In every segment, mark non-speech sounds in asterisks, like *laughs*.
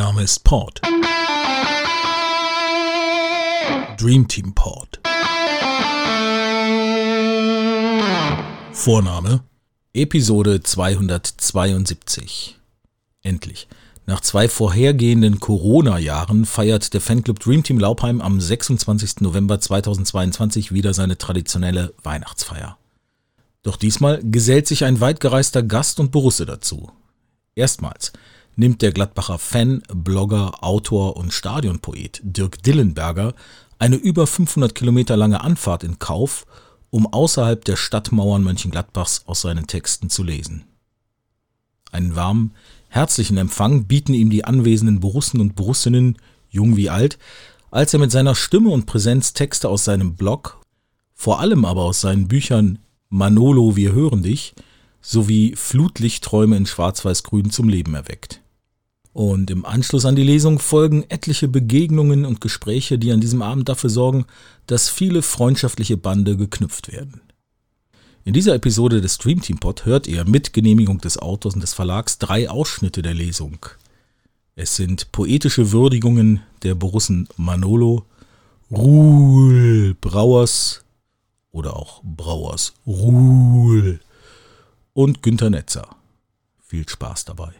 Name ist Port. Dream Team Port. Vorname Episode 272. Endlich. Nach zwei vorhergehenden Corona-Jahren feiert der Fanclub Dream Team Laupheim am 26. November 2022 wieder seine traditionelle Weihnachtsfeier. Doch diesmal gesellt sich ein weit gereister Gast und Borusse dazu. Erstmals nimmt der Gladbacher Fan, Blogger, Autor und Stadionpoet Dirk Dillenberger eine über 500 Kilometer lange Anfahrt in Kauf, um außerhalb der Stadtmauern Mönchengladbachs aus seinen Texten zu lesen. Einen warmen, herzlichen Empfang bieten ihm die anwesenden Borussen und Borussinnen, jung wie alt, als er mit seiner Stimme und Präsenz Texte aus seinem Blog, vor allem aber aus seinen Büchern Manolo, wir hören dich, sowie Flutlichtträume in Schwarz-Weiß-Grün zum Leben erweckt. Und im Anschluss an die Lesung folgen etliche Begegnungen und Gespräche, die an diesem Abend dafür sorgen, dass viele freundschaftliche Bande geknüpft werden. In dieser Episode des Stream Team Pod hört ihr mit Genehmigung des Autors und des Verlags drei Ausschnitte der Lesung. Es sind poetische Würdigungen der Borussen Manolo, Ruhl Brauers oder auch Brauers Ruhl und Günter Netzer. Viel Spaß dabei.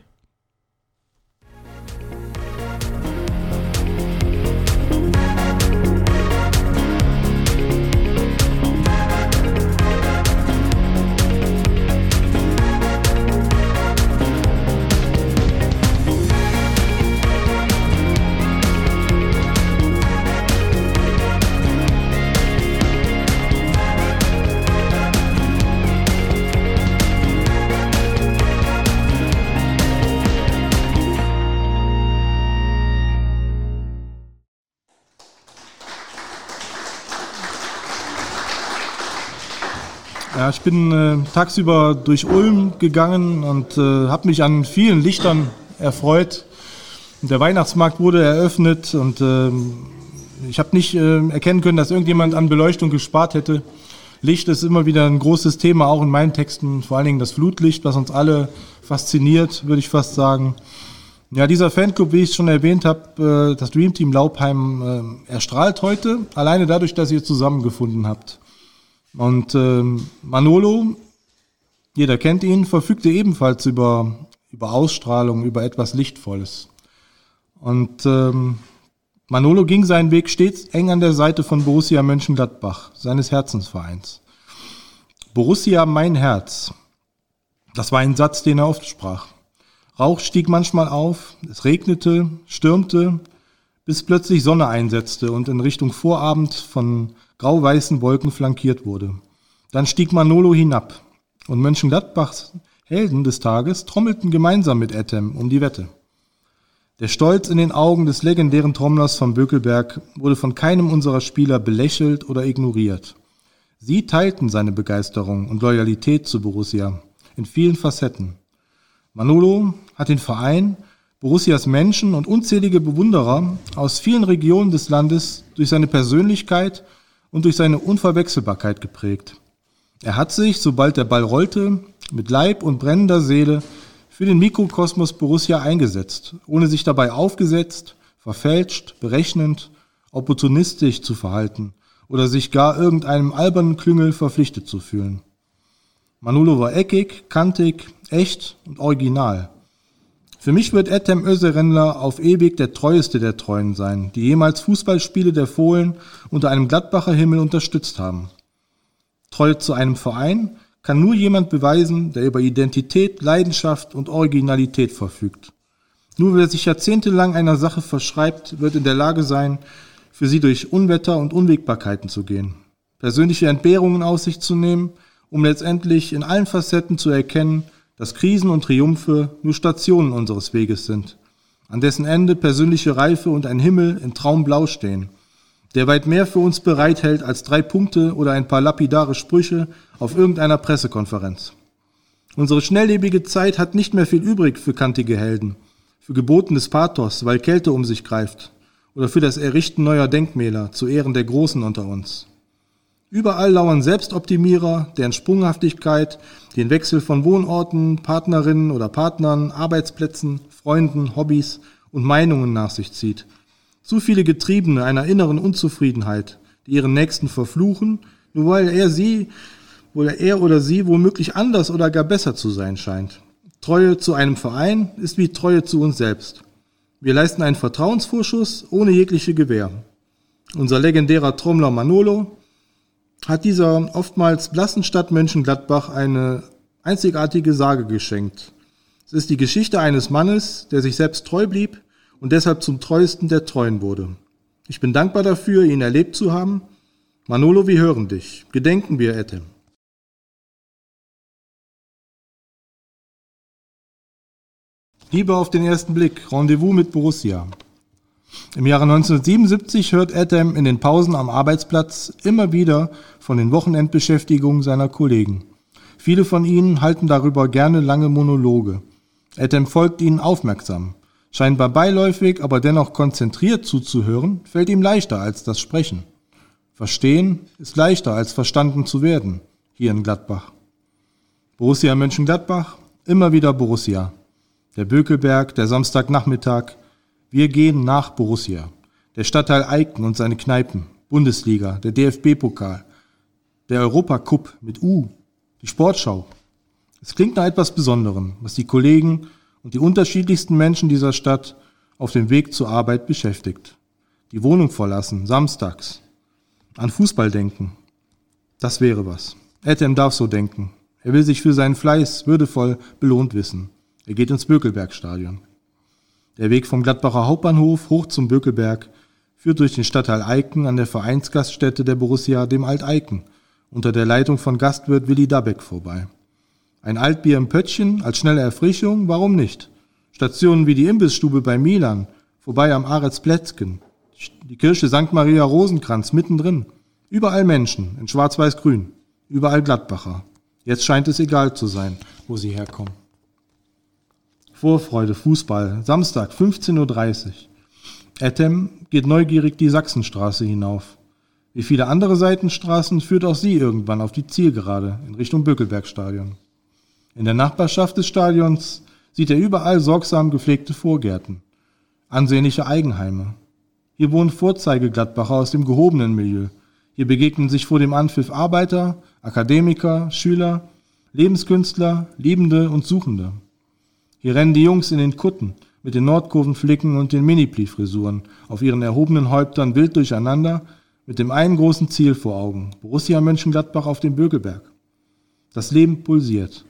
Ja, ich bin äh, tagsüber durch Ulm gegangen und äh, habe mich an vielen Lichtern erfreut. Der Weihnachtsmarkt wurde eröffnet und äh, ich habe nicht äh, erkennen können, dass irgendjemand an Beleuchtung gespart hätte. Licht ist immer wieder ein großes Thema, auch in meinen Texten, vor allen Dingen das Flutlicht, was uns alle fasziniert, würde ich fast sagen. Ja, dieser Fanclub, wie ich schon erwähnt habe, äh, das Dream Team Laubheim äh, erstrahlt heute, alleine dadurch, dass ihr zusammengefunden habt. Und ähm, Manolo, jeder kennt ihn, verfügte ebenfalls über, über Ausstrahlung, über etwas Lichtvolles. Und ähm, Manolo ging seinen Weg stets eng an der Seite von Borussia Mönchengladbach, seines Herzensvereins. Borussia mein Herz. Das war ein Satz, den er oft sprach. Rauch stieg manchmal auf, es regnete, stürmte, bis plötzlich Sonne einsetzte und in Richtung Vorabend von grau-weißen Wolken flankiert wurde. Dann stieg Manolo hinab und Mönchengladbachs Helden des Tages trommelten gemeinsam mit Ethem um die Wette. Der Stolz in den Augen des legendären Trommlers von Bökelberg wurde von keinem unserer Spieler belächelt oder ignoriert. Sie teilten seine Begeisterung und Loyalität zu Borussia in vielen Facetten. Manolo hat den Verein, Borussias Menschen und unzählige Bewunderer aus vielen Regionen des Landes durch seine Persönlichkeit und durch seine Unverwechselbarkeit geprägt. Er hat sich, sobald der Ball rollte, mit Leib und brennender Seele für den Mikrokosmos Borussia eingesetzt, ohne sich dabei aufgesetzt, verfälscht, berechnend, opportunistisch zu verhalten oder sich gar irgendeinem albernen Klüngel verpflichtet zu fühlen. Manolo war eckig, kantig, echt und original. Für mich wird Ethem Öserendler auf ewig der treueste der Treuen sein, die jemals Fußballspiele der Fohlen unter einem Gladbacher Himmel unterstützt haben. Treu zu einem Verein kann nur jemand beweisen, der über Identität, Leidenschaft und Originalität verfügt. Nur wer sich jahrzehntelang einer Sache verschreibt, wird in der Lage sein, für sie durch Unwetter und Unwägbarkeiten zu gehen, persönliche Entbehrungen auf sich zu nehmen, um letztendlich in allen Facetten zu erkennen, dass Krisen und Triumphe nur Stationen unseres Weges sind, an dessen Ende persönliche Reife und ein Himmel in Traumblau stehen, der weit mehr für uns bereithält als drei Punkte oder ein paar lapidare Sprüche auf irgendeiner Pressekonferenz. Unsere schnelllebige Zeit hat nicht mehr viel übrig für kantige Helden, für gebotenes Pathos, weil Kälte um sich greift, oder für das Errichten neuer Denkmäler zu Ehren der Großen unter uns. Überall lauern Selbstoptimierer, deren Sprunghaftigkeit den Wechsel von Wohnorten, Partnerinnen oder Partnern, Arbeitsplätzen, Freunden, Hobbys und Meinungen nach sich zieht. Zu viele Getriebene einer inneren Unzufriedenheit, die ihren Nächsten verfluchen, nur weil er sie, weil er oder sie womöglich anders oder gar besser zu sein scheint. Treue zu einem Verein ist wie Treue zu uns selbst. Wir leisten einen Vertrauensvorschuss ohne jegliche Gewähr. Unser legendärer Trommler Manolo hat dieser oftmals blassen Stadt Mönchengladbach eine einzigartige Sage geschenkt. Es ist die Geschichte eines Mannes, der sich selbst treu blieb und deshalb zum treuesten der Treuen wurde. Ich bin dankbar dafür, ihn erlebt zu haben. Manolo, wir hören dich. Gedenken wir, Ette. Liebe auf den ersten Blick, Rendezvous mit Borussia. Im Jahre 1977 hört Adam in den Pausen am Arbeitsplatz immer wieder von den Wochenendbeschäftigungen seiner Kollegen. Viele von ihnen halten darüber gerne lange Monologe. Adam folgt ihnen aufmerksam. Scheinbar beiläufig, aber dennoch konzentriert zuzuhören, fällt ihm leichter als das Sprechen. Verstehen ist leichter als verstanden zu werden, hier in Gladbach. Borussia Mönchengladbach, immer wieder Borussia. Der Bökelberg, der Samstagnachmittag, wir gehen nach Borussia. Der Stadtteil Eiken und seine Kneipen, Bundesliga, der DFB-Pokal, der Europacup mit U, die Sportschau. Es klingt nach etwas Besonderem, was die Kollegen und die unterschiedlichsten Menschen dieser Stadt auf dem Weg zur Arbeit beschäftigt. Die Wohnung verlassen, samstags. An Fußball denken. Das wäre was. Etem darf so denken. Er will sich für seinen Fleiß würdevoll belohnt wissen. Er geht ins Bökelbergstadion. Der Weg vom Gladbacher Hauptbahnhof hoch zum Bökelberg führt durch den Stadtteil Eiken an der Vereinsgaststätte der Borussia, dem Alt-Eiken, unter der Leitung von Gastwirt Willi Dabeck vorbei. Ein Altbier im Pöttchen als schnelle Erfrischung, warum nicht? Stationen wie die Imbissstube bei Milan, vorbei am Aretz Plätzken, die Kirche St. Maria Rosenkranz mittendrin. Überall Menschen, in schwarz-weiß-grün. Überall Gladbacher. Jetzt scheint es egal zu sein, wo sie herkommen. Vorfreude, Fußball, Samstag, 15.30 Uhr. Etem geht neugierig die Sachsenstraße hinauf. Wie viele andere Seitenstraßen führt auch sie irgendwann auf die Zielgerade in Richtung Bökelbergstadion. In der Nachbarschaft des Stadions sieht er überall sorgsam gepflegte Vorgärten, ansehnliche Eigenheime. Hier wohnen Vorzeigegladbacher aus dem gehobenen Milieu. Hier begegnen sich vor dem Anpfiff Arbeiter, Akademiker, Schüler, Lebenskünstler, Liebende und Suchende. Hier rennen die Jungs in den Kutten mit den Nordkurvenflicken und den Mini-Pli-Frisuren auf ihren erhobenen Häuptern wild durcheinander mit dem einen großen Ziel vor Augen. Borussia Mönchengladbach auf dem Bökelberg. Das Leben pulsiert.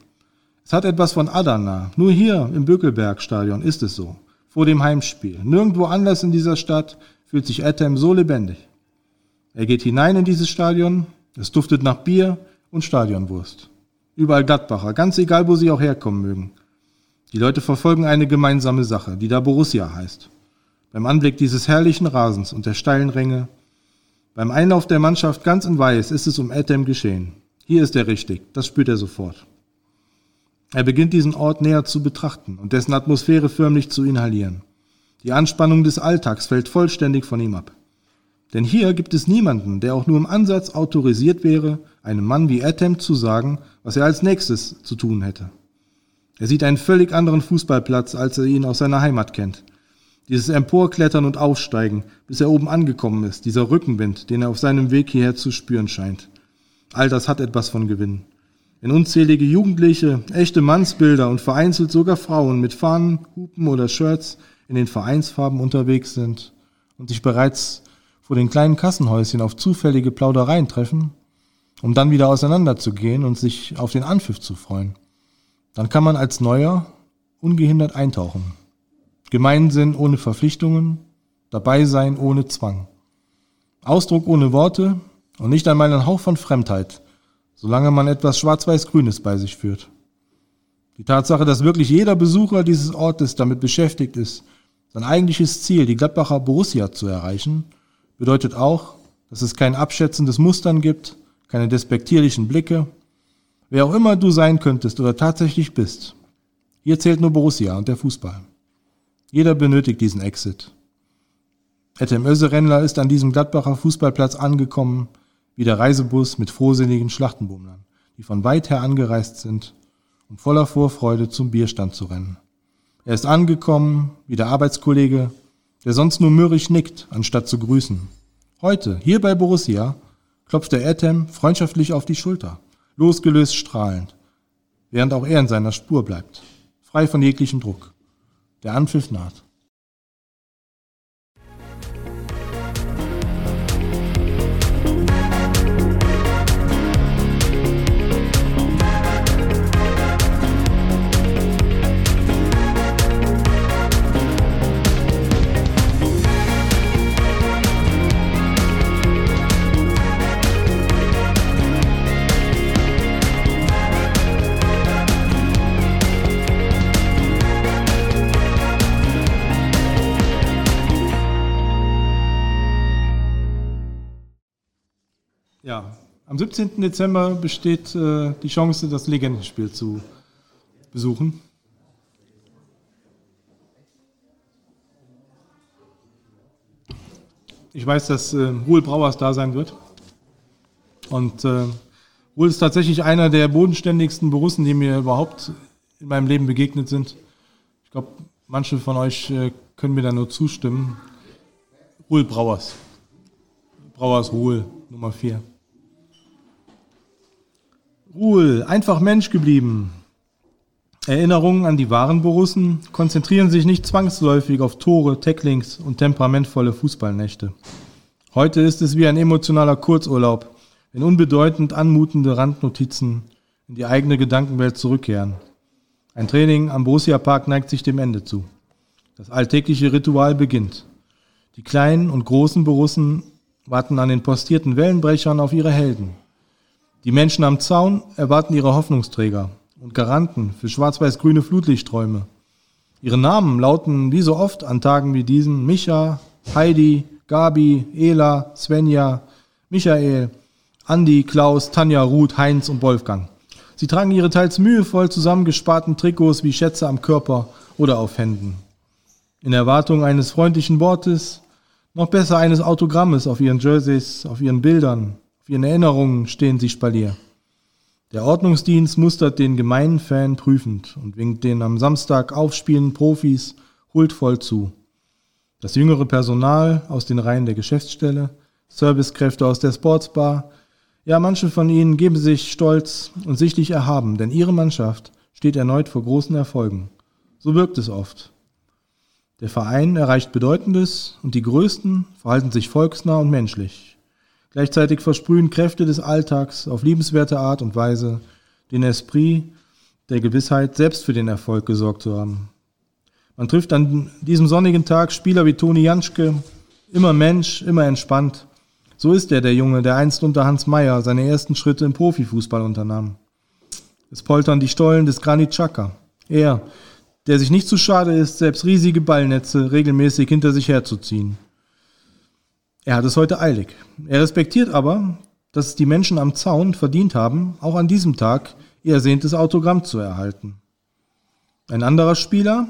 Es hat etwas von Adana. Nur hier im Bökelbergstadion ist es so. Vor dem Heimspiel. Nirgendwo anders in dieser Stadt fühlt sich Etem so lebendig. Er geht hinein in dieses Stadion. Es duftet nach Bier und Stadionwurst. Überall Gladbacher, ganz egal, wo sie auch herkommen mögen. Die Leute verfolgen eine gemeinsame Sache, die da Borussia heißt. Beim Anblick dieses herrlichen Rasens und der steilen Ränge, beim Einlauf der Mannschaft ganz in Weiß ist es um Etem geschehen. Hier ist er richtig, das spürt er sofort. Er beginnt diesen Ort näher zu betrachten und dessen Atmosphäre förmlich zu inhalieren. Die Anspannung des Alltags fällt vollständig von ihm ab. Denn hier gibt es niemanden, der auch nur im Ansatz autorisiert wäre, einem Mann wie Etem zu sagen, was er als nächstes zu tun hätte. Er sieht einen völlig anderen Fußballplatz, als er ihn aus seiner Heimat kennt. Dieses Emporklettern und Aufsteigen, bis er oben angekommen ist, dieser Rückenwind, den er auf seinem Weg hierher zu spüren scheint. All das hat etwas von Gewinn. Wenn unzählige Jugendliche, echte Mannsbilder und vereinzelt sogar Frauen mit Fahnen, Hupen oder Shirts in den Vereinsfarben unterwegs sind und sich bereits vor den kleinen Kassenhäuschen auf zufällige Plaudereien treffen, um dann wieder auseinanderzugehen und sich auf den Anpfiff zu freuen. Dann kann man als Neuer ungehindert eintauchen. Gemeinsinn ohne Verpflichtungen, dabei sein ohne Zwang. Ausdruck ohne Worte und nicht einmal ein Hauch von Fremdheit, solange man etwas Schwarz-Weiß-Grünes bei sich führt. Die Tatsache, dass wirklich jeder Besucher dieses Ortes damit beschäftigt ist, sein eigentliches Ziel, die Gladbacher Borussia zu erreichen, bedeutet auch, dass es kein abschätzendes Mustern gibt, keine despektierlichen Blicke, Wer auch immer du sein könntest oder tatsächlich bist, hier zählt nur Borussia und der Fußball. Jeder benötigt diesen Exit. Etem Öserenler ist an diesem Gladbacher Fußballplatz angekommen, wie der Reisebus mit frohsinnigen Schlachtenbummlern, die von weit her angereist sind, um voller Vorfreude zum Bierstand zu rennen. Er ist angekommen, wie der Arbeitskollege, der sonst nur mürrisch nickt, anstatt zu grüßen. Heute, hier bei Borussia, klopft der Ethem freundschaftlich auf die Schulter, losgelöst strahlend, während auch er in seiner Spur bleibt, frei von jeglichem Druck. Der Anpfiff naht. Ja, am 17. Dezember besteht äh, die Chance, das Legendenspiel zu besuchen. Ich weiß, dass äh, Ruhl Brauers da sein wird. Und äh, Ruhl ist tatsächlich einer der bodenständigsten Borussen, die mir überhaupt in meinem Leben begegnet sind. Ich glaube, manche von euch äh, können mir da nur zustimmen. Ruhl Brauers. Brauers Ruhl, Nummer 4. Ruhl, einfach Mensch geblieben. Erinnerungen an die wahren Borussen konzentrieren sich nicht zwangsläufig auf Tore, Tacklings und temperamentvolle Fußballnächte. Heute ist es wie ein emotionaler Kurzurlaub, wenn unbedeutend anmutende Randnotizen in die eigene Gedankenwelt zurückkehren. Ein Training am Borussia Park neigt sich dem Ende zu. Das alltägliche Ritual beginnt. Die kleinen und großen Borussen warten an den postierten Wellenbrechern auf ihre Helden. Die Menschen am Zaun erwarten ihre Hoffnungsträger und Garanten für schwarz-weiß-grüne Flutlichtträume. Ihre Namen lauten wie so oft an Tagen wie diesen Micha, Heidi, Gabi, Ela, Svenja, Michael, Andi, Klaus, Tanja, Ruth, Heinz und Wolfgang. Sie tragen ihre teils mühevoll zusammengesparten Trikots wie Schätze am Körper oder auf Händen. In Erwartung eines freundlichen Wortes, noch besser eines Autogrammes auf ihren Jerseys, auf ihren Bildern, auf ihren Erinnerungen stehen sie Spalier. Der Ordnungsdienst mustert den gemeinen Fan prüfend und winkt den am Samstag aufspielenden Profis huldvoll zu. Das jüngere Personal aus den Reihen der Geschäftsstelle, Servicekräfte aus der Sportsbar, ja, manche von ihnen geben sich stolz und sichtlich erhaben, denn ihre Mannschaft steht erneut vor großen Erfolgen. So wirkt es oft. Der Verein erreicht Bedeutendes und die Größten verhalten sich volksnah und menschlich. Gleichzeitig versprühen Kräfte des Alltags auf liebenswerte Art und Weise den Esprit der Gewissheit, selbst für den Erfolg gesorgt zu haben. Man trifft an diesem sonnigen Tag Spieler wie Toni Janschke, immer Mensch, immer entspannt. So ist er, der Junge, der einst unter Hans Meyer seine ersten Schritte im Profifußball unternahm. Es poltern die Stollen des Granit Xhaka. Er, der sich nicht zu schade ist, selbst riesige Ballnetze regelmäßig hinter sich herzuziehen. Er hat es heute eilig. Er respektiert aber, dass die Menschen am Zaun verdient haben, auch an diesem Tag ihr ersehntes Autogramm zu erhalten. Ein anderer Spieler,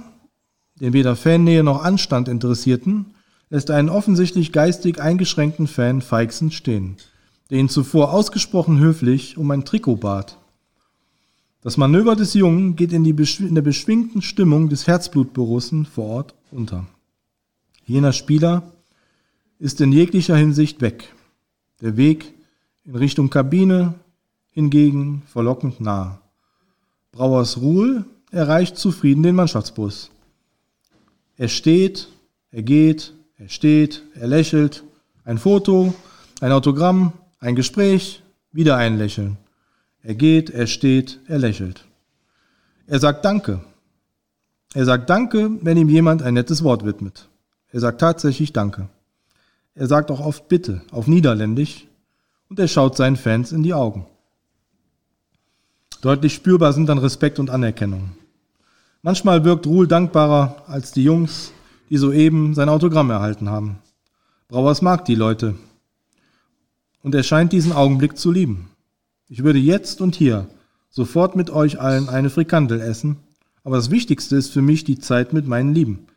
den weder Fannähe noch Anstand interessierten, lässt einen offensichtlich geistig eingeschränkten Fan feixend stehen, der ihn zuvor ausgesprochen höflich um ein Trikot bat. Das Manöver des Jungen geht in, in der beschwingten Stimmung des Herzblutborussen vor Ort unter. Jener Spieler, ist in jeglicher Hinsicht weg. Der Weg in Richtung Kabine hingegen verlockend nah. Brauers Ruhl erreicht zufrieden den Mannschaftsbus. Er steht, er geht, er steht, er lächelt. Ein Foto, ein Autogramm, ein Gespräch, wieder ein Lächeln. Er geht, er steht, er lächelt. Er sagt Danke. Er sagt Danke, wenn ihm jemand ein nettes Wort widmet. Er sagt tatsächlich Danke. Er sagt auch oft Bitte auf Niederländisch und er schaut seinen Fans in die Augen. Deutlich spürbar sind dann Respekt und Anerkennung. Manchmal wirkt Ruhl dankbarer als die Jungs, die soeben sein Autogramm erhalten haben. Brauers mag die Leute. Und er scheint diesen Augenblick zu lieben. Ich würde jetzt und hier sofort mit euch allen eine Frikandel essen, aber das Wichtigste ist für mich die Zeit mit meinen Lieben.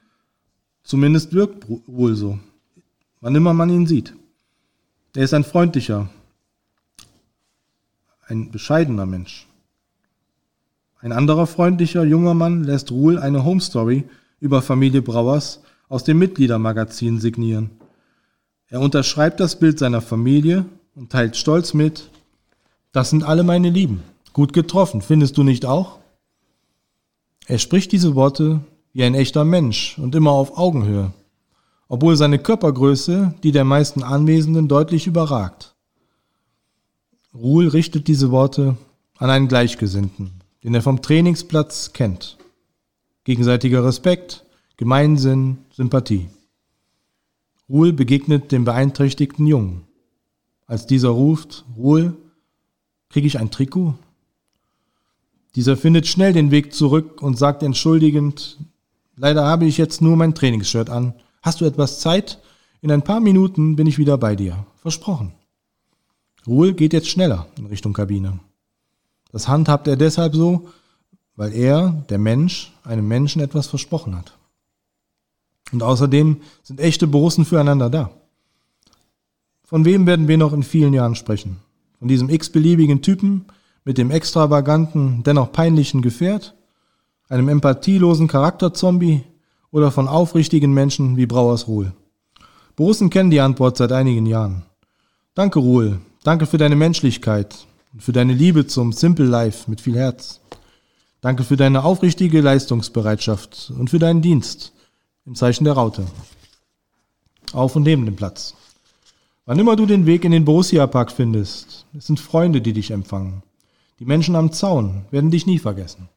Zumindest wirkt Ruhl so wann immer man ihn sieht. Er ist ein freundlicher, ein bescheidener Mensch, Ein anderer freundlicher junger Mann lässt Ruhl eine Home Story über Familie Brauers aus dem Mitgliedermagazin signieren. Er unterschreibt das Bild seiner Familie und teilt stolz mit, das sind alle meine Lieben. Gut getroffen, findest du nicht auch? Er spricht diese Worte wie ein echter Mensch und immer auf Augenhöhe, obwohl seine Körpergröße die der meisten Anwesenden deutlich überragt. Ruhl richtet diese Worte an einen Gleichgesinnten, den er vom Trainingsplatz kennt. Gegenseitiger Respekt, Gemeinsinn, Sympathie. Ruhl begegnet dem beeinträchtigten Jungen. Als dieser ruft, Ruhl, kriege ich ein Trikot? Dieser findet schnell den Weg zurück und sagt entschuldigend, leider habe ich jetzt nur mein Trainingsshirt an. Hast du etwas Zeit? In ein paar Minuten bin ich wieder bei dir. Versprochen. Ruhl geht jetzt schneller in Richtung Kabine. Das handhabt er deshalb so, weil er, der Mensch, einem Menschen etwas versprochen hat. Und außerdem sind echte Borussen füreinander da. Von wem werden wir noch in vielen Jahren sprechen? Von diesem x-beliebigen Typen mit dem extravaganten, dennoch peinlichen Gefährt? Einem empathielosen Charakterzombie? Oder von aufrichtigen Menschen wie Brauers Ruhl? Borussen kennen die Antwort seit einigen Jahren. Danke, Ruhl. Danke für deine Menschlichkeit und für deine Liebe zum Simple Life mit viel Herz. Danke für deine aufrichtige Leistungsbereitschaft und für deinen Dienst im Zeichen der Raute. Auf und neben dem Platz. Wann immer du den Weg in den Borussia-Park findest, es sind Freunde, die dich empfangen. Die Menschen am Zaun werden dich nie vergessen.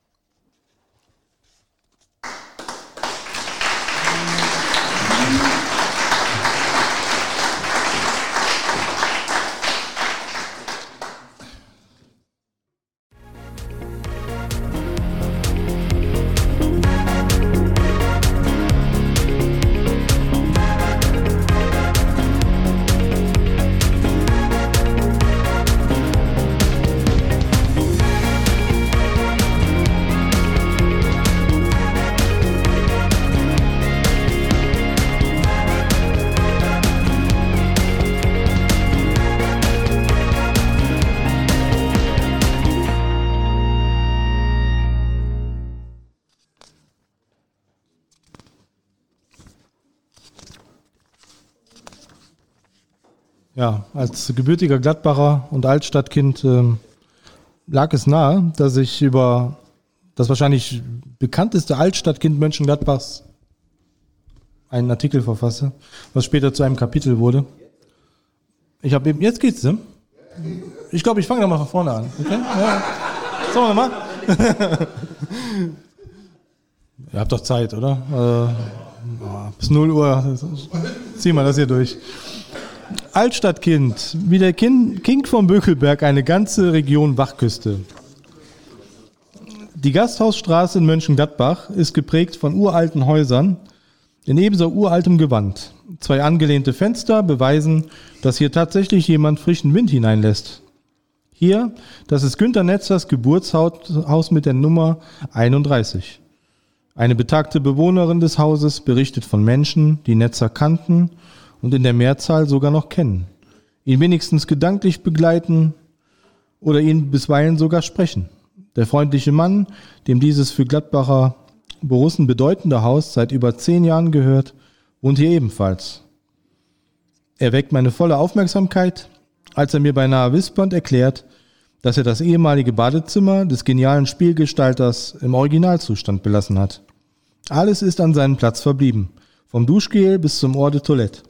Als gebürtiger Gladbacher und Altstadtkind äh, lag es nahe, dass ich über das wahrscheinlich bekannteste Altstadtkind Mönchengladbachs einen Artikel verfasse, was später zu einem Kapitel wurde. Ich habe eben, jetzt geht's, ne? Ich glaube, ich fange da mal von vorne an. Okay? Ja. Sollen wir mal? *laughs* Ihr habt doch Zeit, oder? Äh, bis 0 Uhr. Zieh mal das hier durch. Altstadtkind, wie der King vom Bökelberg eine ganze Region Wachküste. Die Gasthausstraße in Mönchengladbach ist geprägt von uralten Häusern in ebenso uraltem Gewand. Zwei angelehnte Fenster beweisen, dass hier tatsächlich jemand frischen Wind hineinlässt. Hier, das ist Günter Netzers Geburtshaus mit der Nummer 31. Eine betagte Bewohnerin des Hauses berichtet von Menschen, die Netzer kannten und in der Mehrzahl sogar noch kennen, ihn wenigstens gedanklich begleiten oder ihn bisweilen sogar sprechen. Der freundliche Mann, dem dieses für Gladbacher Borussen bedeutende Haus seit über zehn Jahren gehört, wohnt hier ebenfalls. Er weckt meine volle Aufmerksamkeit, als er mir beinahe wispernd erklärt, dass er das ehemalige Badezimmer des genialen Spielgestalters im Originalzustand belassen hat. Alles ist an seinem Platz verblieben, vom Duschgel bis zum Ort de Toilette.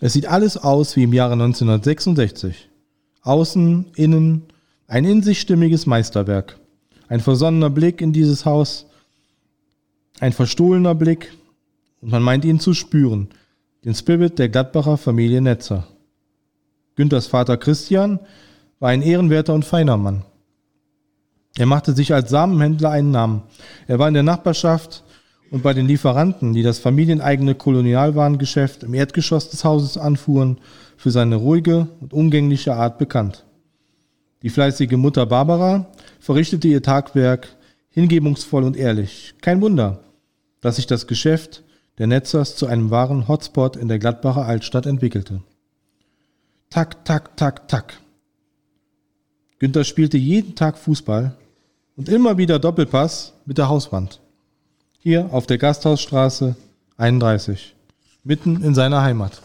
Es sieht alles aus wie im Jahre 1966. Außen, innen, ein in sich stimmiges Meisterwerk. Ein versonnener Blick in dieses Haus, ein verstohlener Blick, und man meint ihn zu spüren, den Spirit der Gladbacher Familie Netzer. Günthers Vater Christian war ein ehrenwerter und feiner Mann. Er machte sich als Samenhändler einen Namen. Er war in der Nachbarschaft und bei den Lieferanten, die das familieneigene Kolonialwarengeschäft im Erdgeschoss des Hauses anfuhren, für seine ruhige und umgängliche Art bekannt. Die fleißige Mutter Barbara verrichtete ihr Tagwerk hingebungsvoll und ehrlich. Kein Wunder, dass sich das Geschäft der Netzers zu einem wahren Hotspot in der Gladbacher Altstadt entwickelte. Tak, tak, tak, tak. Günther spielte jeden Tag Fußball Und immer wieder Doppelpass mit der Hauswand. Hier auf der Gasthausstraße 31, mitten in seiner Heimat.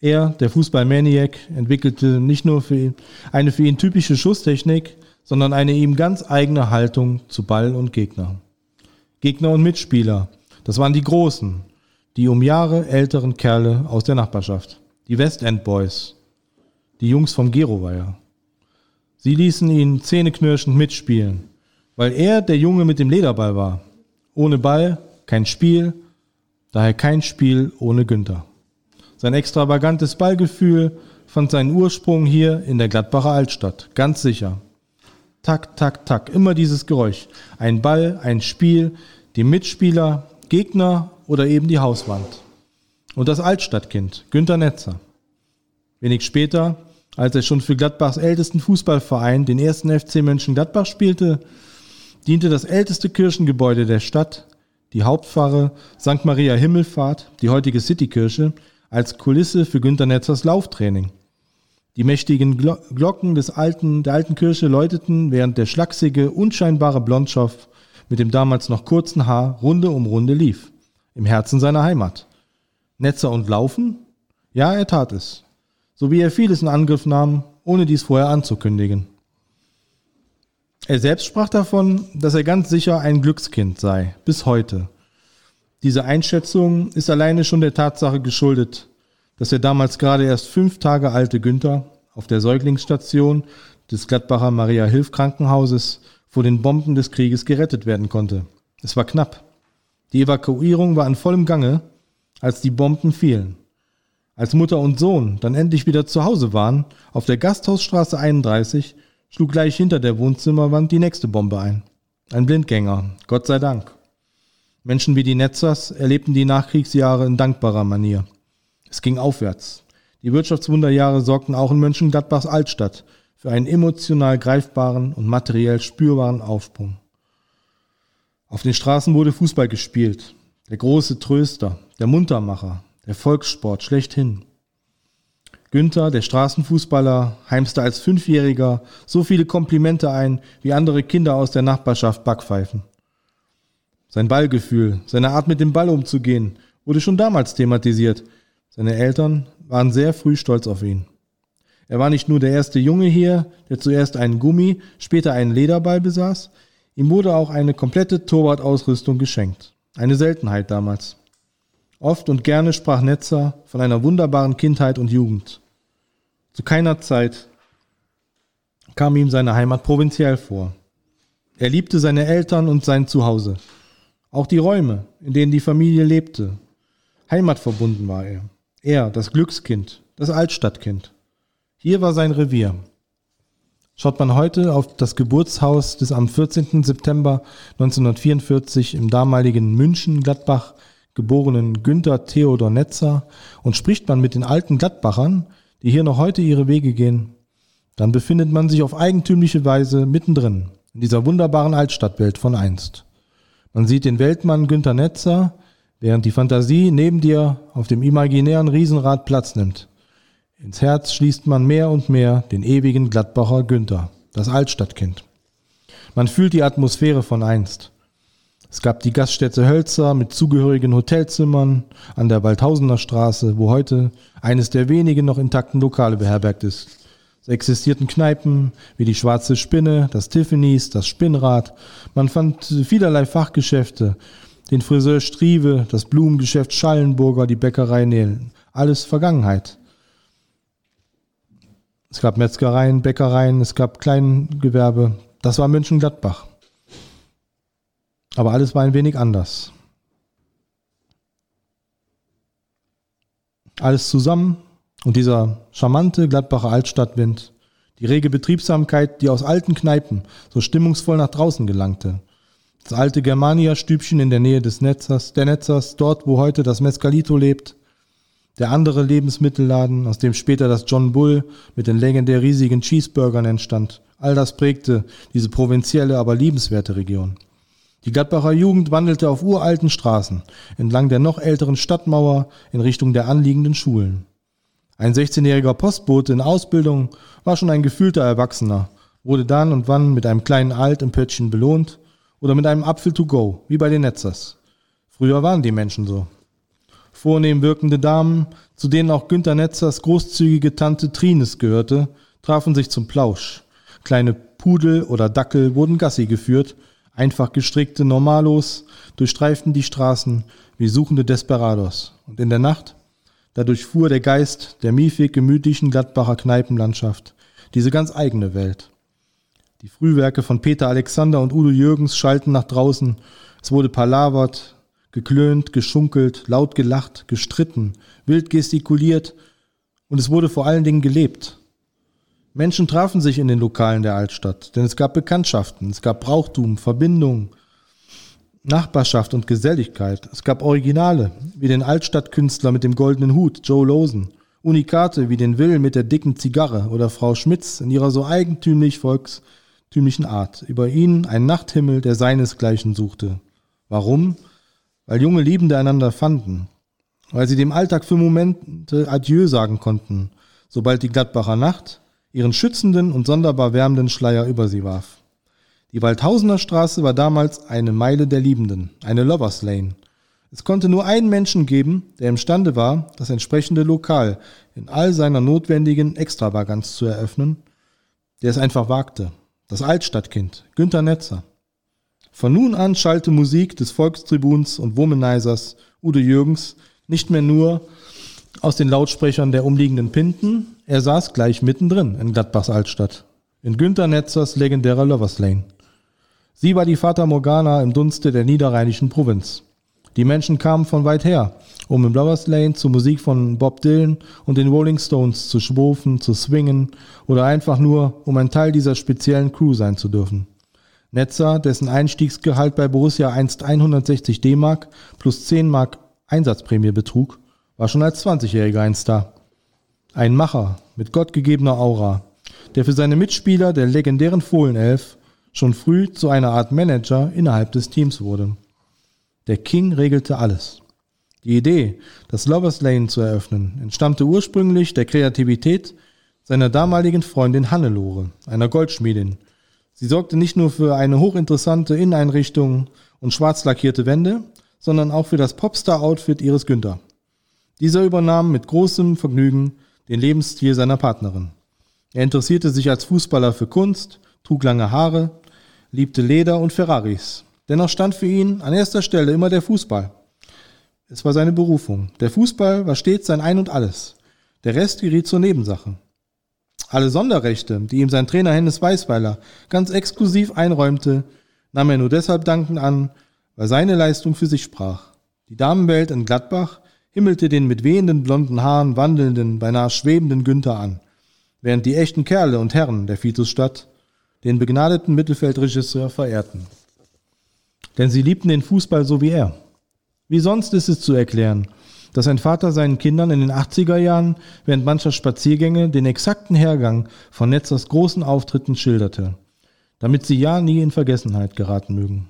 Er, der Fußballmaniac, entwickelte nicht nur für ihn eine für ihn typische Schusstechnik, sondern eine ihm ganz eigene Haltung zu Ball und Gegner. Gegner und Mitspieler, das waren die Großen, die um Jahre älteren Kerle aus der Nachbarschaft, die Westend Boys, die Jungs vom Geroweier. Sie ließen ihn zähneknirschend mitspielen, weil er der Junge mit dem Lederball war. Ohne Ball kein Spiel, daher kein Spiel ohne Günther. Sein extravagantes Ballgefühl fand seinen Ursprung hier in der Gladbacher Altstadt, ganz sicher. Tak, tak, tak, immer dieses Geräusch. Ein Ball, ein Spiel, die Mitspieler, Gegner oder eben die Hauswand. Und das Altstadtkind, Günter Netzer. Wenig später, als er schon für Gladbachs ältesten Fußballverein, den ersten FC Mönchengladbach, spielte, diente das älteste Kirchengebäude der Stadt, die Hauptpfarre St. Maria Himmelfahrt, die heutige Citykirche, als Kulisse für Günter Netzers Lauftraining. Die mächtigen Glocken des alten, der alten Kirche läuteten, während der schlachsige, unscheinbare Blondschopf mit dem damals noch kurzen Haar Runde um Runde lief, im Herzen seiner Heimat. Netzer und Laufen? Ja, er tat es. So wie er vieles in Angriff nahm, ohne dies vorher anzukündigen. Er selbst sprach davon, dass er ganz sicher ein Glückskind sei, bis heute. Diese Einschätzung ist alleine schon der Tatsache geschuldet, dass der damals gerade erst fünf Tage alte Günther auf der Säuglingsstation des Gladbacher Maria Hilf Krankenhauses vor den Bomben des Krieges gerettet werden konnte. Es war knapp. Die Evakuierung war in vollem Gange, als die Bomben fielen. Als Mutter und Sohn dann endlich wieder zu Hause waren, auf der Gasthausstraße 31, schlug gleich hinter der Wohnzimmerwand die nächste Bombe ein. Ein Blindgänger, Gott sei Dank. Menschen wie die Netzers erlebten die Nachkriegsjahre in dankbarer Manier. Es ging aufwärts. Die Wirtschaftswunderjahre sorgten auch in Mönchengladbachs Altstadt für einen emotional greifbaren und materiell spürbaren Aufsprung. Auf den Straßen wurde Fußball gespielt. Der große Tröster, der Muntermacher, der Volkssport schlechthin. Günther, der Straßenfußballer, heimste als Fünfjähriger so viele Komplimente ein, wie andere Kinder aus der Nachbarschaft Backpfeifen. Sein Ballgefühl, seine Art mit dem Ball umzugehen, wurde schon damals thematisiert. Seine Eltern waren sehr früh stolz auf ihn. Er war nicht nur der erste Junge hier, der zuerst einen Gummi, später einen Lederball besaß, ihm wurde auch eine komplette Torwartausrüstung geschenkt. Eine Seltenheit damals. Oft und gerne sprach Netzer von einer wunderbaren Kindheit und Jugend. Zu keiner Zeit kam ihm seine Heimat provinziell vor. Er liebte seine Eltern und sein Zuhause. Auch die Räume, in denen die Familie lebte. Heimatverbunden war er. Er, das Glückskind, das Altstadtkind. Hier war sein Revier. Schaut man heute auf das Geburtshaus des am 14. September 1944 im damaligen München Gladbach geborenen Günther Theodor Netzer und spricht man mit den alten Gladbachern, die hier noch heute ihre Wege gehen, dann befindet man sich auf eigentümliche Weise mittendrin in dieser wunderbaren Altstadtwelt von einst. Man sieht den Weltmann Günther Netzer, während die Fantasie neben dir auf dem imaginären Riesenrad Platz nimmt. Ins Herz schließt man mehr und mehr den ewigen Gladbacher Günther, das Altstadtkind. Man fühlt die Atmosphäre von einst. Es gab die Gaststätte Hölzer mit zugehörigen Hotelzimmern an der Waldhausener Straße, wo heute eines der wenigen noch intakten Lokale beherbergt ist. Es existierten Kneipen wie die Schwarze Spinne, das Tiffany's, das Spinnrad. Man fand vielerlei Fachgeschäfte, den Friseur Strieve, das Blumengeschäft Schallenburger, die Bäckerei Nehlen. Alles Vergangenheit. Es gab Metzgereien, Bäckereien, es gab Kleingewerbe. Das war Mönchengladbach. Aber alles war ein wenig anders. Alles zusammen und dieser charmante Gladbacher Altstadtwind, die rege Betriebsamkeit, die aus alten Kneipen so stimmungsvoll nach draußen gelangte. Das alte Germania-Stübchen in der Nähe des Netzers, der Netzers, dort, wo heute das Mescalito lebt. Der andere Lebensmittelladen, aus dem später das John Bull mit den legendär riesigen Cheeseburgern entstand. All das prägte diese provinzielle, aber liebenswerte Region. Die Gladbacher Jugend wandelte auf uralten Straßen, entlang der noch älteren Stadtmauer in Richtung der anliegenden Schulen. Ein 16-jähriger Postbote in Ausbildung war schon ein gefühlter Erwachsener, wurde dann und wann mit einem kleinen Alt im Pöttchen belohnt oder mit einem Apfel to go, wie bei den Netzers. Früher waren die Menschen so. Vornehm wirkende Damen, zu denen auch Günter Netzers großzügige Tante Trines gehörte, trafen sich zum Plausch. Kleine Pudel oder Dackel wurden Gassi geführt, einfach gestrickte Normalos durchstreiften die Straßen wie suchende Desperados. Und in der Nacht, da durchfuhr der Geist der miefig gemütlichen Gladbacher Kneipenlandschaft diese ganz eigene Welt. Die Frühwerke von Peter Alexander und Udo Jürgens schalten nach draußen. Es wurde palavert, geklönt, geschunkelt, laut gelacht, gestritten, wild gestikuliert und es wurde vor allen Dingen gelebt. Menschen trafen sich in den Lokalen der Altstadt, denn es gab Bekanntschaften, es gab Brauchtum, Verbindung, Nachbarschaft und Geselligkeit. Es gab Originale, wie den Altstadtkünstler mit dem goldenen Hut, Joe Losen, Unikate wie den Will mit der dicken Zigarre oder Frau Schmitz in ihrer so eigentümlich volkstümlichen Art. Über ihn ein Nachthimmel, der seinesgleichen suchte. Warum? Weil junge Liebende einander fanden. Weil sie dem Alltag für Momente Adieu sagen konnten, sobald die Gladbacher Nacht ihren schützenden und sonderbar wärmenden Schleier über sie warf. Die Waldhausener Straße war damals eine Meile der Liebenden, eine Lovers Lane. Es konnte nur einen Menschen geben, der imstande war, das entsprechende Lokal in all seiner notwendigen Extravaganz zu eröffnen, der es einfach wagte. Das Altstadtkind, Günther Netzer. Von nun an schallte Musik des Volkstribuns und Womanizers Udo Jürgens nicht mehr nur aus den Lautsprechern der umliegenden Pinten, er saß gleich mittendrin in Gladbachs Altstadt, in Günter Netzers legendärer Lovers Lane. Sie war die Fata Morgana im Dunste der niederrheinischen Provinz. Die Menschen kamen von weit her, um im Lovers Lane zur Musik von Bob Dylan und den Rolling Stones zu schwofen, zu swingen oder einfach nur, um ein Teil dieser speziellen Crew sein zu dürfen. Netzer, dessen Einstiegsgehalt bei Borussia einst 160 D-Mark plus 10 Mark Einsatzprämie betrug, war schon als 20-Jähriger ein Star. Ein Macher mit gottgegebener Aura, der für seine Mitspieler der legendären Fohlenelf schon früh zu einer Art Manager innerhalb des Teams wurde. Der King regelte alles. Die Idee, das Lovers Lane zu eröffnen, entstammte ursprünglich der Kreativität seiner damaligen Freundin Hannelore, einer Goldschmiedin. Sie sorgte nicht nur für eine hochinteressante Inneneinrichtung und schwarz lackierte Wände, sondern auch für das Popstar-Outfit ihres Günther. Dieser übernahm mit großem Vergnügen den Lebensstil seiner Partnerin. Er interessierte sich als Fußballer für Kunst, trug lange Haare, liebte Leder und Ferraris. Dennoch stand für ihn an erster Stelle immer der Fußball. Es war seine Berufung. Der Fußball war stets sein Ein und alles. Der Rest geriet zur Nebensache. Alle Sonderrechte, die ihm sein Trainer Hennes Weißweiler ganz exklusiv einräumte, nahm er nur deshalb dankend an, weil seine Leistung für sich sprach. Die Damenwelt in Gladbach himmelte den mit wehenden blonden Haaren wandelnden, beinahe schwebenden Günther an, während die echten Kerle und Herren der Vitusstadt den begnadeten Mittelfeldregisseur verehrten. Denn sie liebten den Fußball so wie er. Wie sonst ist es zu erklären, dass ein Vater seinen Kindern in den 80er Jahren während mancher Spaziergänge den exakten Hergang von Netzers großen Auftritten schilderte, damit sie ja nie in Vergessenheit geraten mögen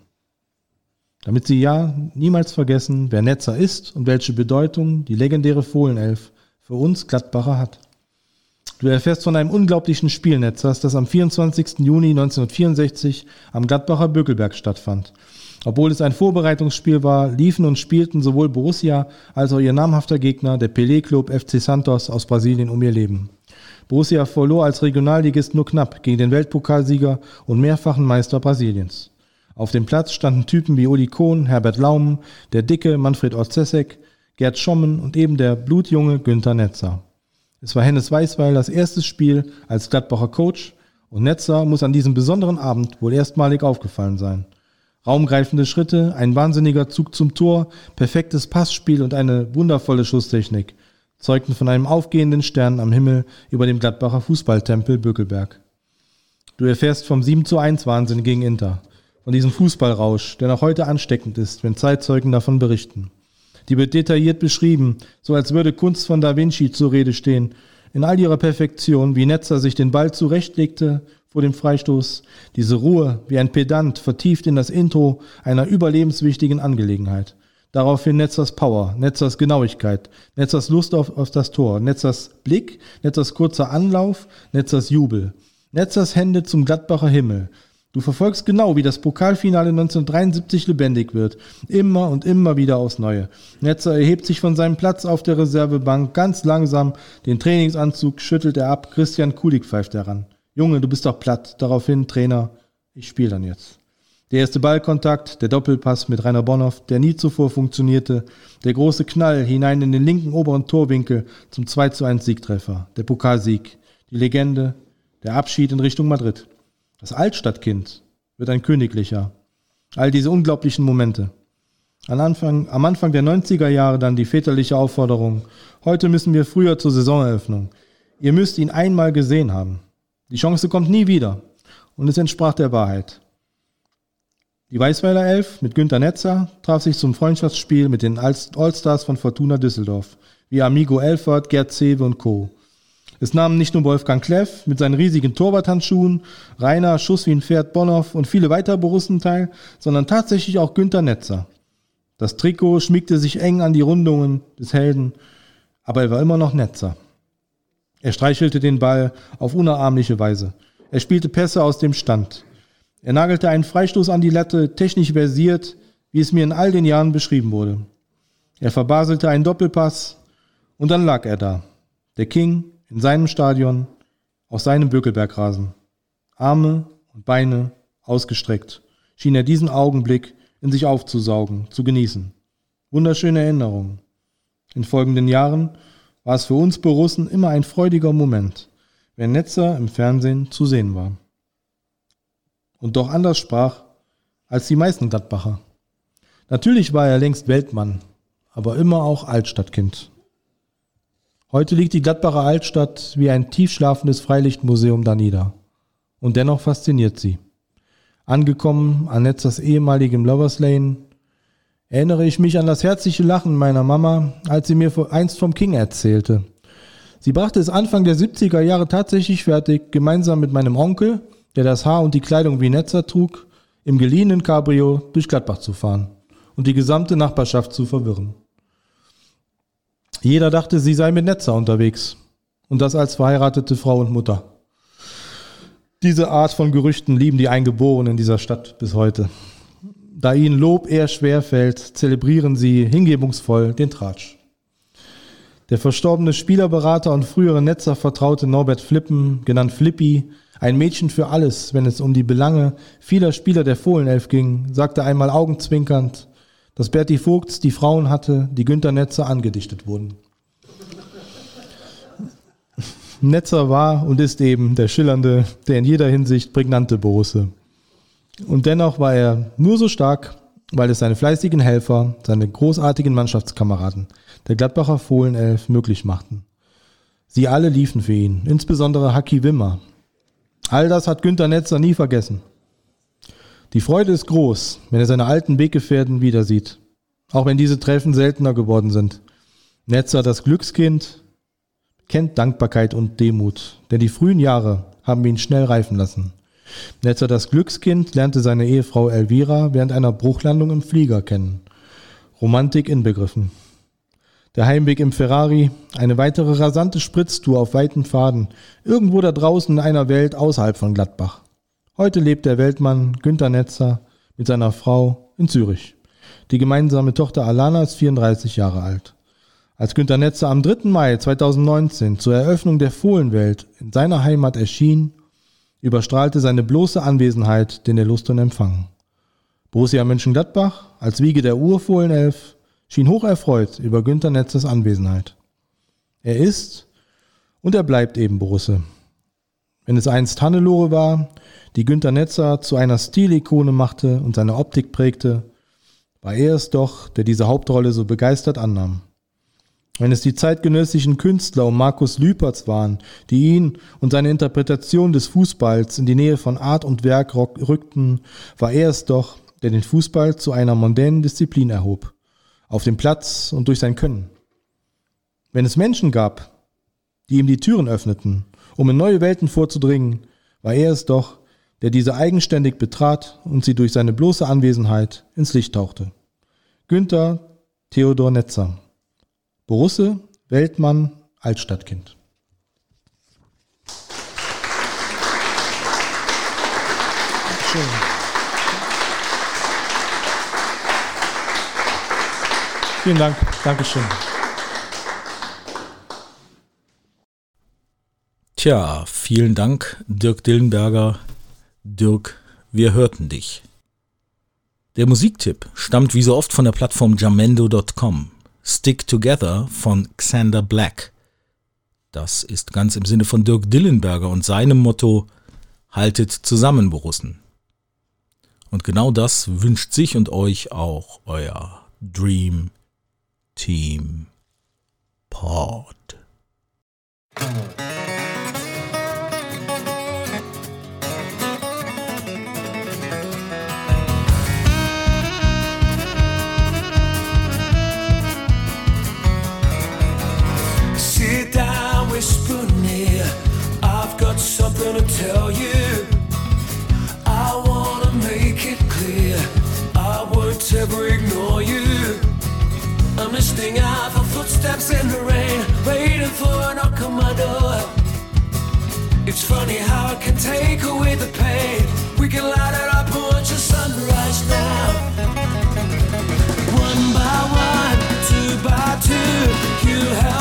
damit Sie ja niemals vergessen, wer Netzer ist und welche Bedeutung die legendäre Fohlenelf für uns Gladbacher hat. Du erfährst von einem unglaublichen Spiel Netzers, das am 24. Juni 1964 am Gladbacher Bökelberg stattfand. Obwohl es ein Vorbereitungsspiel war, liefen und spielten sowohl Borussia als auch ihr namhafter Gegner, der Pelé-Club FC Santos aus Brasilien, um ihr Leben. Borussia verlor als Regionalligist nur knapp gegen den Weltpokalsieger und mehrfachen Meister Brasiliens. Auf dem Platz standen Typen wie Uli Kohn, Herbert Laum, der dicke Manfred Orzesek, Gerd Schommen und eben der blutjunge Günther Netzer. Es war Hennes Weißweil das erste Spiel als Gladbacher Coach und Netzer muss an diesem besonderen Abend wohl erstmalig aufgefallen sein. Raumgreifende Schritte, ein wahnsinniger Zug zum Tor, perfektes Passspiel und eine wundervolle Schusstechnik zeugten von einem aufgehenden Stern am Himmel über dem Gladbacher Fußballtempel Bökelberg. Du erfährst vom 7 zu 1 Wahnsinn gegen Inter von diesem Fußballrausch, der noch heute ansteckend ist, wenn Zeitzeugen davon berichten. Die wird detailliert beschrieben, so als würde Kunst von Da Vinci zur Rede stehen, in all ihrer Perfektion, wie Netzer sich den Ball zurechtlegte vor dem Freistoß, diese Ruhe, wie ein Pedant, vertieft in das Intro einer überlebenswichtigen Angelegenheit. Daraufhin Netzers Power, Netzers Genauigkeit, Netzers Lust auf, auf das Tor, Netzers Blick, Netzers kurzer Anlauf, Netzers Jubel. Netzers Hände zum Gladbacher Himmel. Du verfolgst genau, wie das Pokalfinale 1973 lebendig wird. Immer und immer wieder aufs Neue. Netzer erhebt sich von seinem Platz auf der Reservebank ganz langsam. Den Trainingsanzug schüttelt er ab. Christian Kulik pfeift heran. Junge, du bist doch platt. Daraufhin, Trainer, ich spiele dann jetzt. Der erste Ballkontakt, der Doppelpass mit Rainer Bonhoff, der nie zuvor funktionierte, der große Knall hinein in den linken oberen Torwinkel zum 2 zu 1 Siegtreffer, der Pokalsieg, die Legende, der Abschied in Richtung Madrid. Das Altstadtkind wird ein königlicher. All diese unglaublichen Momente. Am Anfang, am Anfang der 90er Jahre dann die väterliche Aufforderung. Heute müssen wir früher zur Saisoneröffnung. Ihr müsst ihn einmal gesehen haben. Die Chance kommt nie wieder. Und es entsprach der Wahrheit. Die Weißweiler Elf mit Günter Netzer traf sich zum Freundschaftsspiel mit den Allstars von Fortuna Düsseldorf, wie Amigo Elfert, Gerd Zewe und Co. Es nahmen nicht nur Wolfgang Kleff mit seinen riesigen Torwarthandschuhen, Rainer Schuss wie ein Pferd Bonhoff und viele weitere Borussen teil, sondern tatsächlich auch Günter Netzer. Das Trikot schmiegte sich eng an die Rundungen des Helden, aber er war immer noch Netzer. Er streichelte den Ball auf unnahahmliche Weise. Er spielte Pässe aus dem Stand. Er nagelte einen Freistoß an die Latte, technisch versiert, wie es mir in all den Jahren beschrieben wurde. Er verbaselte einen Doppelpass und dann lag er da. Der King in seinem Stadion, auf seinem Bökelbergrasen. Arme und Beine ausgestreckt, schien er diesen Augenblick in sich aufzusaugen, zu genießen. Wunderschöne Erinnerungen. In folgenden Jahren war es für uns Borussen immer ein freudiger Moment, wenn Netzer im Fernsehen zu sehen war und doch anders sprach als die meisten Gladbacher. Natürlich war er längst Weltmann, aber immer auch Altstadtkind. Heute liegt die Gladbacher Altstadt wie ein tiefschlafendes Freilichtmuseum da nieder. Und dennoch fasziniert sie. Angekommen an Netzers ehemaligem Lovers Lane, erinnere ich mich an das herzliche Lachen meiner Mama, als sie mir einst vom King erzählte. Sie brachte es Anfang der 70er Jahre tatsächlich fertig, gemeinsam mit meinem Onkel, der das Haar und die Kleidung wie Netzer trug, im geliehenen Cabrio durch Gladbach zu fahren und die gesamte Nachbarschaft zu verwirren. Jeder dachte, sie sei mit Netzer unterwegs und das als verheiratete Frau und Mutter. Diese Art von Gerüchten lieben die Eingeborenen in dieser Stadt bis heute. Da ihnen Lob eher schwer fällt, zelebrieren sie hingebungsvoll den Tratsch. Der verstorbene Spielerberater und frühere Netzervertraute Norbert Flippen, genannt Flippi, ein Mädchen für alles, wenn es um die Belange vieler Spieler der Fohlenelf ging, sagte einmal augenzwinkernd, dass Berti Vogts die Frauen hatte, die Günter Netzer angedichtet wurden. Netzer war und ist eben der schillernde, der in jeder Hinsicht prägnante Borusse. Und dennoch war er nur so stark, weil es seine fleißigen Helfer, seine großartigen Mannschaftskameraden, der Gladbacher Fohlenelf, möglich machten. Sie alle liefen für ihn, insbesondere Haki Wimmer, All das hat Günter Netzer nie vergessen. Die Freude ist groß, wenn er seine alten Weggefährten wieder sieht, auch wenn diese Treffen seltener geworden sind. Netzer, das Glückskind, kennt Dankbarkeit und Demut, denn die frühen Jahre haben ihn schnell reifen lassen. Netzer, das Glückskind, lernte seine Ehefrau Elvira während einer Bruchlandung im Flieger kennen. Romantik inbegriffen. Der Heimweg im Ferrari, eine weitere rasante Spritztour auf weiten Pfaden, irgendwo da draußen in einer Welt außerhalb von Gladbach. Heute lebt der Weltmann Günter Netzer mit seiner Frau in Zürich. Die gemeinsame Tochter Alana ist 34 Jahre alt. Als Günter Netzer am 3. Mai 2019 zur Eröffnung der Fohlenwelt in seiner Heimat erschien, überstrahlte seine bloße Anwesenheit den erlusteren Empfang. Borussia Mönchengladbach als Wiege der Urfohlenelf schien hocherfreut über Günter Netzes Anwesenheit. Er ist und er bleibt eben Borusse. Wenn es einst Hannelore war, die Günter Netzer zu einer Stilikone machte und seine Optik prägte, war er es doch, der diese Hauptrolle so begeistert annahm. Wenn es die zeitgenössischen Künstler um Markus Lüpertz waren, die ihn und seine Interpretation des Fußballs in die Nähe von Art und Werk rückten, war er es doch, der den Fußball zu einer mondänen Disziplin erhob auf dem Platz und durch sein Können. Wenn es Menschen gab, die ihm die Türen öffneten, um in neue Welten vorzudringen, war er es doch, der diese eigenständig betrat und sie durch seine bloße Anwesenheit ins Licht tauchte. Günther Theodor Netzer. Borusse, Weltmann, Altstadtkind. Dankeschön. Vielen Dank. Dankeschön. Tja, vielen Dank, Dirk Dillenberger. Dirk, wir hörten dich. Der Musiktipp stammt wie so oft von der Plattform jamendo.com. Stick Together von Xander Black. Das ist ganz im Sinne von Dirk Dillenberger und seinem Motto Haltet zusammen, Borussen. Und genau das wünscht sich und euch auch euer Dream Team Pod. gonna tell you. I wanna make it clear. I won't ever ignore you. I'm listening out for footsteps in the rain, waiting for a knock on my door. It's funny how I can take away the pain. We can light it up and watch the sunrise now. One by one, two by two, you have.